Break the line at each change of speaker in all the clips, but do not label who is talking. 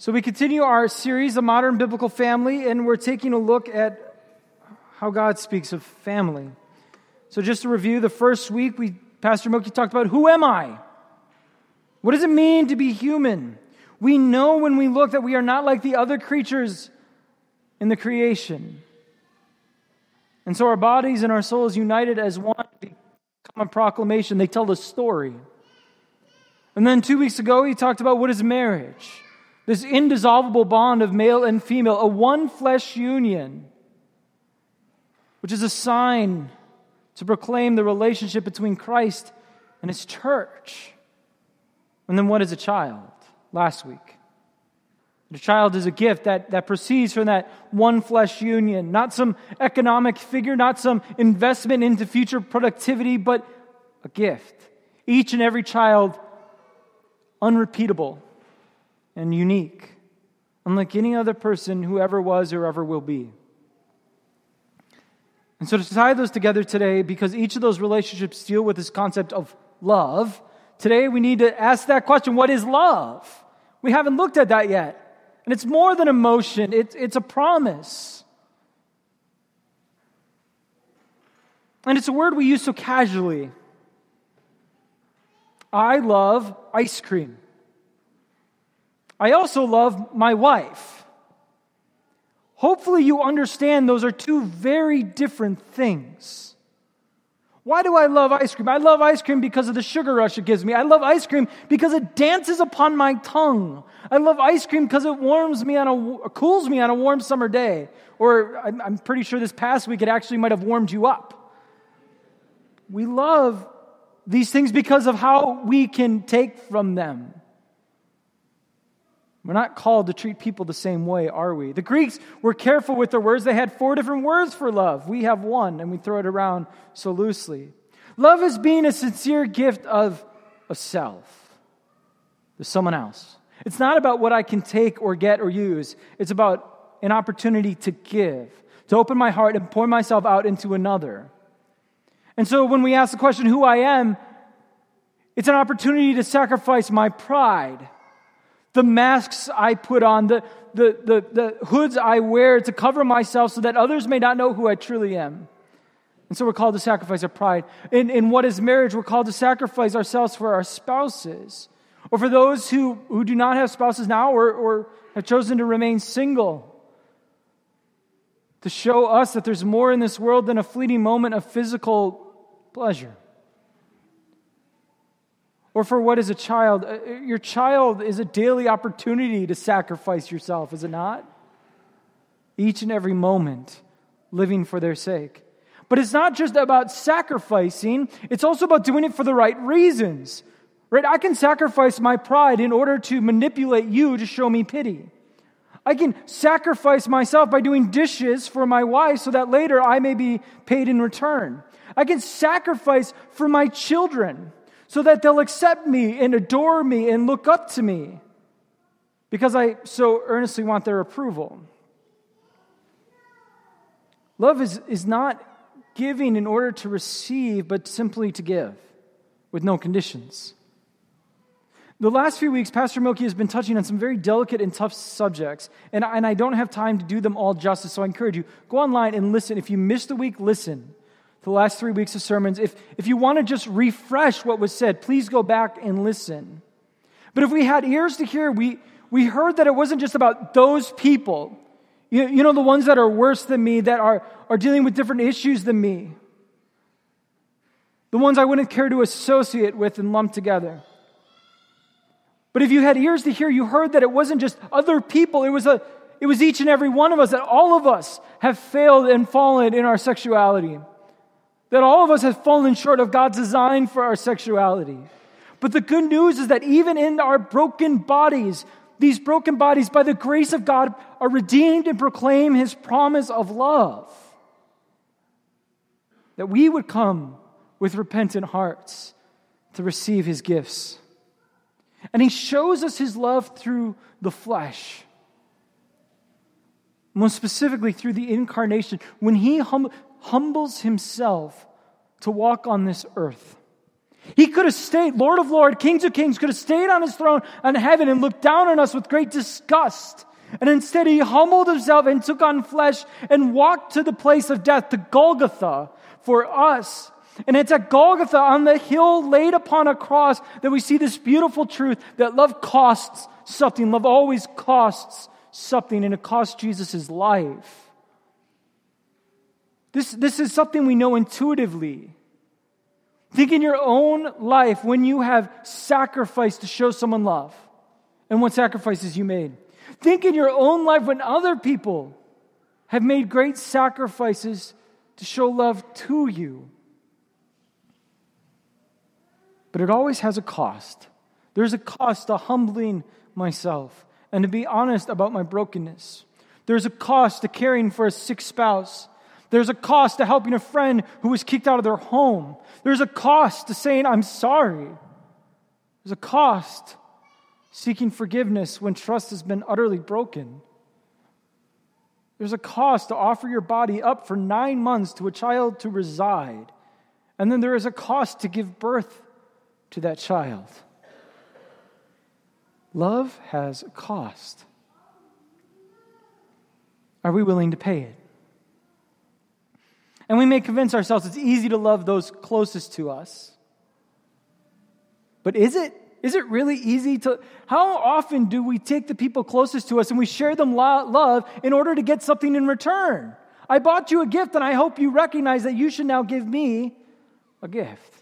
So, we continue our series, The Modern Biblical Family, and we're taking a look at how God speaks of family. So, just to review, the first week, we, Pastor Milky talked about who am I? What does it mean to be human? We know when we look that we are not like the other creatures in the creation. And so, our bodies and our souls united as one become a proclamation. They tell the story. And then two weeks ago, he talked about what is marriage this indissoluble bond of male and female, a one flesh union, which is a sign to proclaim the relationship between Christ and his church. And then what is a child? Last week. The child is a gift that, that proceeds from that one flesh union, not some economic figure, not some investment into future productivity, but a gift. Each and every child unrepeatable and unique, unlike any other person who ever was or ever will be. And so to tie those together today, because each of those relationships deal with this concept of love, today we need to ask that question what is love? We haven't looked at that yet. And it's more than emotion, it's, it's a promise. And it's a word we use so casually. I love ice cream. I also love my wife. Hopefully, you understand those are two very different things. Why do I love ice cream? I love ice cream because of the sugar rush it gives me. I love ice cream because it dances upon my tongue. I love ice cream because it warms me on a cools me on a warm summer day. Or I'm, pretty sure this past week it actually might have warmed you up. We love these things because of how we can take from them. We're not called to treat people the same way, are we? The Greeks were careful with their words. They had four different words for love. We have one, and we throw it around so loosely. Love is being a sincere gift of, of self to someone else. It's not about what I can take or get or use, it's about an opportunity to give, to open my heart and pour myself out into another. And so when we ask the question, who I am, it's an opportunity to sacrifice my pride the masks I put on, the, the, the, the hoods I wear to cover myself so that others may not know who I truly am. And so we're called to sacrifice our pride. In, in what is marriage, we're called to sacrifice ourselves for our spouses, or for those who, who do not have spouses now or, or have chosen to remain single. To show us that there's more in this world than a fleeting moment of physical pleasure or for what is a child. Uh, your child is a daily opportunity to sacrifice yourself, is it not? Each and every moment, living for their sake. But it's not just about sacrificing, it's also about doing it for the right reasons. Right? I can sacrifice my pride in order to manipulate you to show me pity. I can sacrifice myself by doing dishes for my wife so that later I may be paid in return. I can sacrifice for my children so that they'll accept me and adore me and look up to me because I so earnestly want their approval. Love is, is not giving in order to receive, but simply to give with no conditions. The last few weeks, Pastor Milky has been touching on some very delicate and tough subjects, and, and I don't have time to do them all justice, so I encourage you go online and listen. If you missed a week, listen the last three weeks of sermons. If, if you want to just refresh what was said, please go back and listen. But if we had ears to hear, we, we heard that it wasn't just about those people. You, you know, the ones that are worse than me, that are, are dealing with different issues than me. The ones I wouldn't care to associate with and lump together. But if you had ears to hear, you heard that it wasn't just other people, it was, a, it was each and every one of us, that all of us have failed and fallen in our sexuality that all of us have fallen short of God's design for our sexuality. But the good news is that even in our broken bodies, these broken bodies, by the grace of God, are redeemed and proclaim His promise of love. That we would come with repentant hearts to receive His gifts. And He shows us His love through the flesh. Most specifically, through the incarnation. When He hum- humbles himself to walk on this earth. He could have stayed, Lord of Lords, Kings of Kings, could have stayed on his throne on heaven and looked down on us with great disgust. And instead, he humbled himself and took on flesh and walked to the place of death, to Golgotha, for us. And it's at Golgotha on the hill laid upon a cross that we see this beautiful truth that love costs something. Love always costs something, and it cost Jesus his life. This, this is something we know intuitively. Think in your own life when you have sacrificed to show someone love and what sacrifices you made. Think in your own life when other people have made great sacrifices to show love to you. But it always has a cost. There's a cost to humbling myself and to be honest about my brokenness. There's a cost to caring for a sick spouse. There's a cost to helping a friend who was kicked out of their home. There's a cost to saying, I'm sorry. There's a cost seeking forgiveness when trust has been utterly broken. There's a cost to offer your body up for nine months to a child to reside. And then there is a cost to give birth to that child. Love has a cost. Are we willing to pay it? And we may convince ourselves it's easy to love those closest to us. But is it? Is it really easy to? How often do we take the people closest to us and we share them love in order to get something in return? I bought you a gift and I hope you recognize that you should now give me a gift.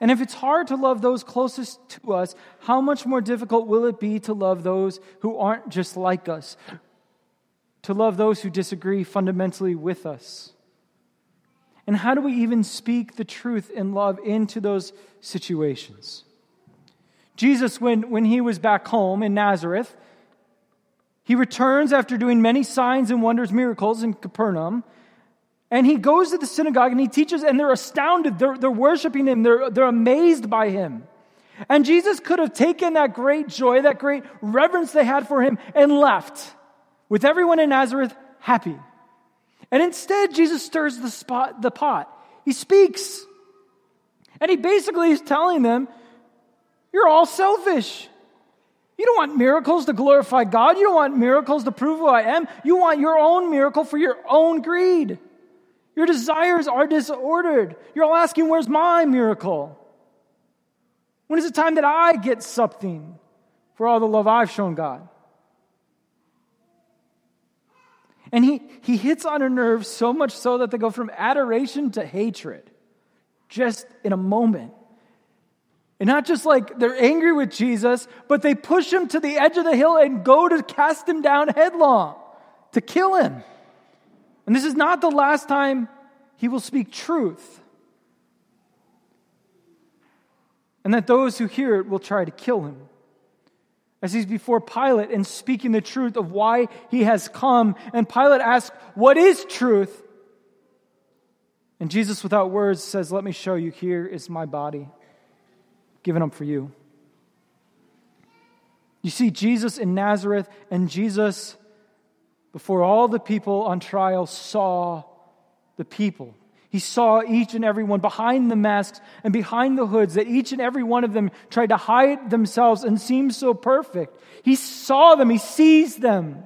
And if it's hard to love those closest to us, how much more difficult will it be to love those who aren't just like us? To love those who disagree fundamentally with us? And how do we even speak the truth in love into those situations? Jesus, when, when he was back home in Nazareth, he returns after doing many signs and wonders, miracles in Capernaum. And he goes to the synagogue and he teaches, and they're astounded. They're, they're worshiping him, they're, they're amazed by him. And Jesus could have taken that great joy, that great reverence they had for him, and left with everyone in Nazareth happy. And instead, Jesus stirs the, spot, the pot. He speaks. And he basically is telling them, You're all selfish. You don't want miracles to glorify God. You don't want miracles to prove who I am. You want your own miracle for your own greed. Your desires are disordered. You're all asking, Where's my miracle? When is the time that I get something for all the love I've shown God? And he, he hits on a nerve so much so that they go from adoration to hatred just in a moment. And not just like they're angry with Jesus, but they push him to the edge of the hill and go to cast him down headlong to kill him. And this is not the last time he will speak truth. And that those who hear it will try to kill him as he's before Pilate and speaking the truth of why he has come. And Pilate asks, What is truth? And Jesus, without words, says, Let me show you. Here is my body given up for you. You see, Jesus in Nazareth and Jesus before all the people on trial saw the people. He saw each and every one behind the masks and behind the hoods, that each and every one of them tried to hide themselves and seem so perfect. He saw them, he sees them.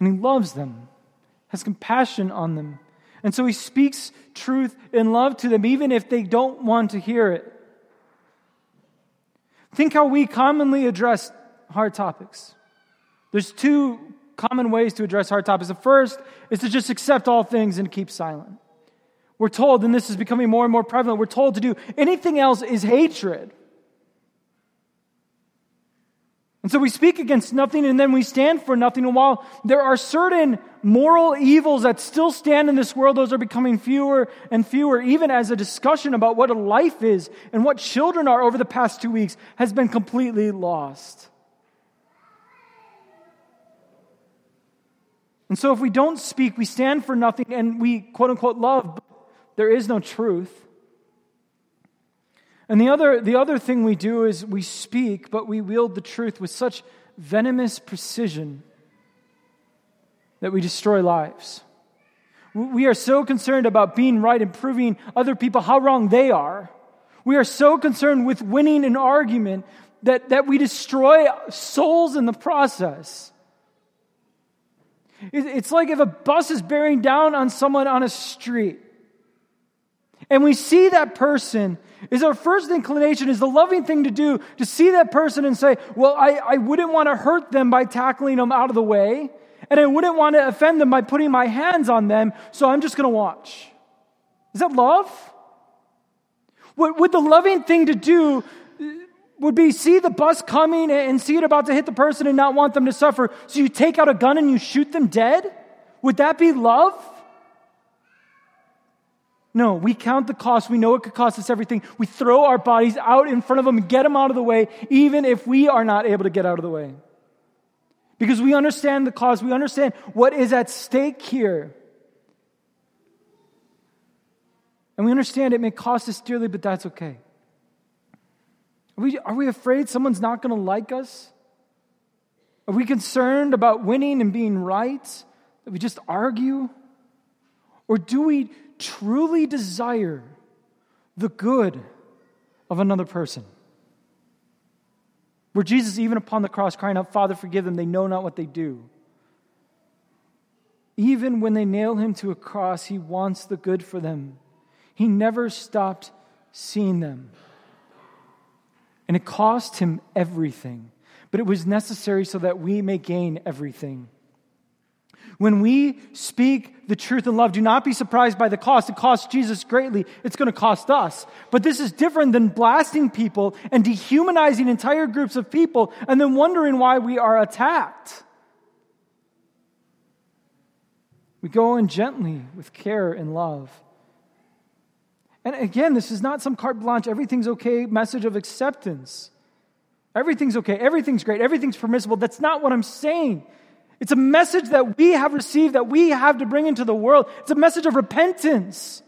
And he loves them, has compassion on them. And so he speaks truth and love to them, even if they don't want to hear it. Think how we commonly address hard topics. There's two common ways to address hard topics. The first is to just accept all things and keep silent. We're told, and this is becoming more and more prevalent, we're told to do anything else is hatred. And so we speak against nothing and then we stand for nothing. And while there are certain moral evils that still stand in this world, those are becoming fewer and fewer, even as a discussion about what a life is and what children are over the past two weeks has been completely lost. And so if we don't speak, we stand for nothing and we quote unquote love, but there is no truth. And the other, the other thing we do is we speak, but we wield the truth with such venomous precision that we destroy lives. We are so concerned about being right and proving other people how wrong they are. We are so concerned with winning an argument that, that we destroy souls in the process. It's like if a bus is bearing down on someone on a street and we see that person, is our first inclination, is the loving thing to do to see that person and say, Well, I, I wouldn't want to hurt them by tackling them out of the way, and I wouldn't want to offend them by putting my hands on them, so I'm just going to watch. Is that love? Would, would the loving thing to do would be see the bus coming and see it about to hit the person and not want them to suffer, so you take out a gun and you shoot them dead? Would that be love? No, we count the cost. We know it could cost us everything. We throw our bodies out in front of them and get them out of the way, even if we are not able to get out of the way. Because we understand the cost. We understand what is at stake here. And we understand it may cost us dearly, but that's okay. Are we, are we afraid someone's not going to like us? Are we concerned about winning and being right? That we just argue? Or do we truly desire the good of another person. Where Jesus, even upon the cross, crying out, Father, forgive them, they know not what they do. Even when they nail him to a cross, he wants the good for them. He never stopped seeing them. And it cost him everything, but it was necessary so that we may gain everything. When we speak the truth in love, do not be surprised by the cost. It costs Jesus greatly. It's going to cost us. But this is different than blasting people and dehumanizing entire groups of people and then wondering why we are attacked. We go in gently with care and love. And again, this is not some carte blanche, everything's okay message of acceptance. Everything's okay, everything's great, everything's permissible. That's not what I'm saying. It's a message that we have received, that we have to bring into the world. It's a message of repentance.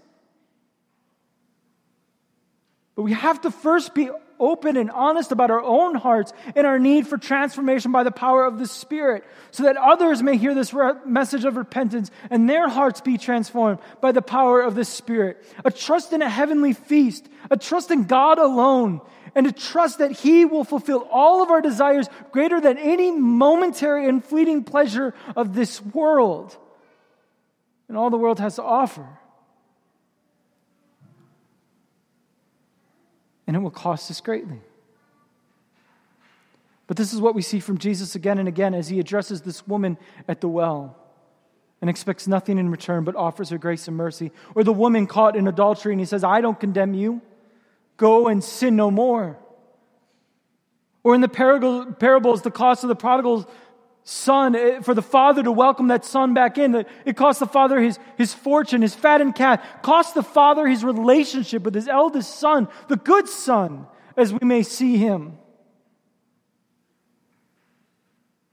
But we have to first be open and honest about our own hearts and our need for transformation by the power of the Spirit, so that others may hear this re- message of repentance and their hearts be transformed by the power of the Spirit. A trust in a heavenly feast, a trust in God alone, and a trust that He will fulfill all of our desires greater than any momentary and fleeting pleasure of this world and all the world has to offer. And it will cost us greatly. But this is what we see from Jesus again and again as he addresses this woman at the well and expects nothing in return but offers her grace and mercy. Or the woman caught in adultery and he says, I don't condemn you. Go and sin no more. Or in the parables, the cost of the prodigal son, eh, for the father to welcome that son back in, it cost the father his, his fortune, his fattened calf, cost the father his relationship with his eldest son, the good son, as we may see him.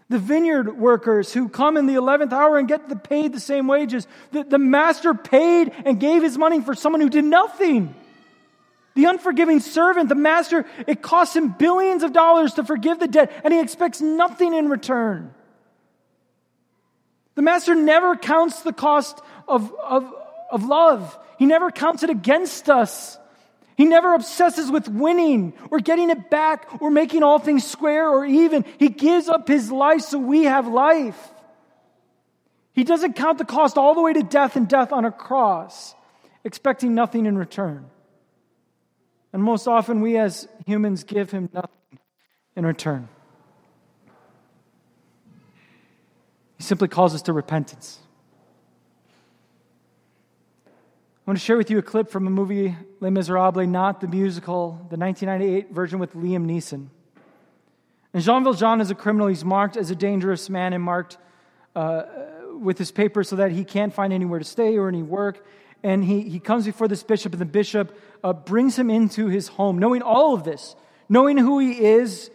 The vineyard workers who come in the 11th hour and get the, paid the same wages. The, the master paid and gave his money for someone who did nothing. The unforgiving servant, the master, it costs him billions of dollars to forgive the debt, and he expects nothing in return. The master never counts the cost of, of, of love, he never counts it against us. He never obsesses with winning or getting it back or making all things square or even. He gives up his life so we have life. He doesn't count the cost all the way to death and death on a cross, expecting nothing in return. And most often, we as humans give him nothing in return. He simply calls us to repentance. I want to share with you a clip from a movie, Les Miserables, not the musical, the 1998 version with Liam Neeson. And Jean Valjean is a criminal. He's marked as a dangerous man and marked uh, with his paper so that he can't find anywhere to stay or any work and he, he comes before this bishop, and the bishop uh, brings him into his home, knowing all of this, knowing who he is.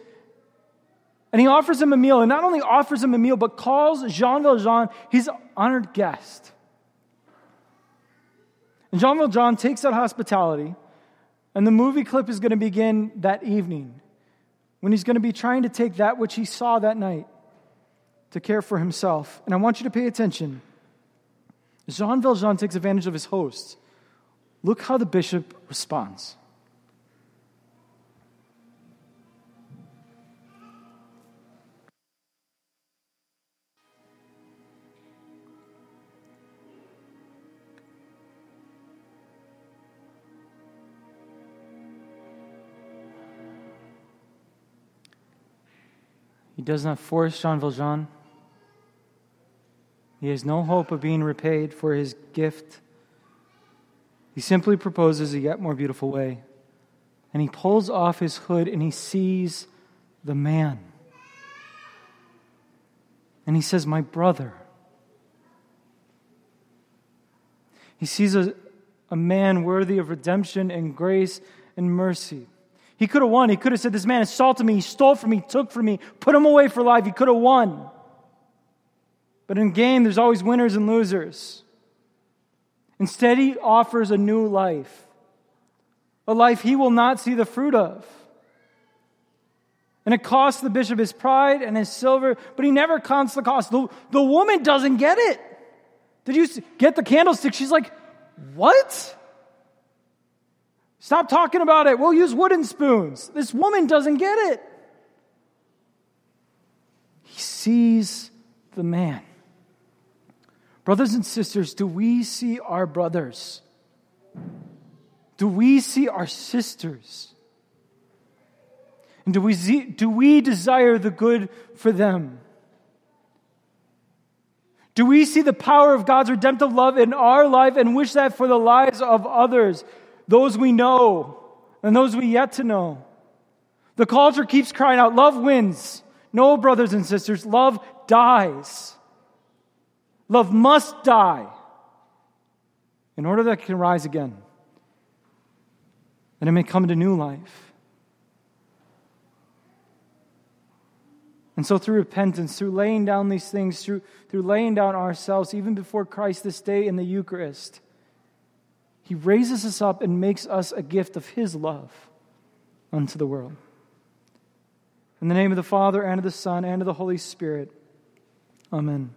And he offers him a meal, and not only offers him a meal, but calls Jean Valjean his honored guest. And Jean Valjean takes that hospitality, and the movie clip is going to begin that evening when he's going to be trying to take that which he saw that night to care for himself. And I want you to pay attention Jean Valjean takes advantage of his host. Look how the bishop responds. He does not force Jean Valjean. He has no hope of being repaid for his gift. He simply proposes a yet more beautiful way. And he pulls off his hood and he sees the man. And he says, My brother. He sees a, a man worthy of redemption and grace and mercy. He could have won. He could have said, This man assaulted me, he stole from me, took from me, put him away for life. He could have won. But in game, there's always winners and losers. Instead, he offers a new life, a life he will not see the fruit of. And it costs the bishop his pride and his silver, but he never counts the cost. The, the woman doesn't get it. Did you get the candlestick? She's like, What? Stop talking about it. We'll use wooden spoons. This woman doesn't get it. He sees the man. Brothers and sisters, do we see our brothers? Do we see our sisters? And do we, see, do we desire the good for them? Do we see the power of God's redemptive love in our life and wish that for the lives of others? Those we know and those we yet to know. The culture keeps crying out, love wins. No, brothers and sisters, love dies. Love must die in order that it can rise again, that it may come into new life. And so, through repentance, through laying down these things, through, through laying down ourselves, even before Christ this day in the Eucharist, he raises us up and makes us a gift of His love unto the world. In the name of the Father, and of the Son, and of the Holy Spirit. Amen.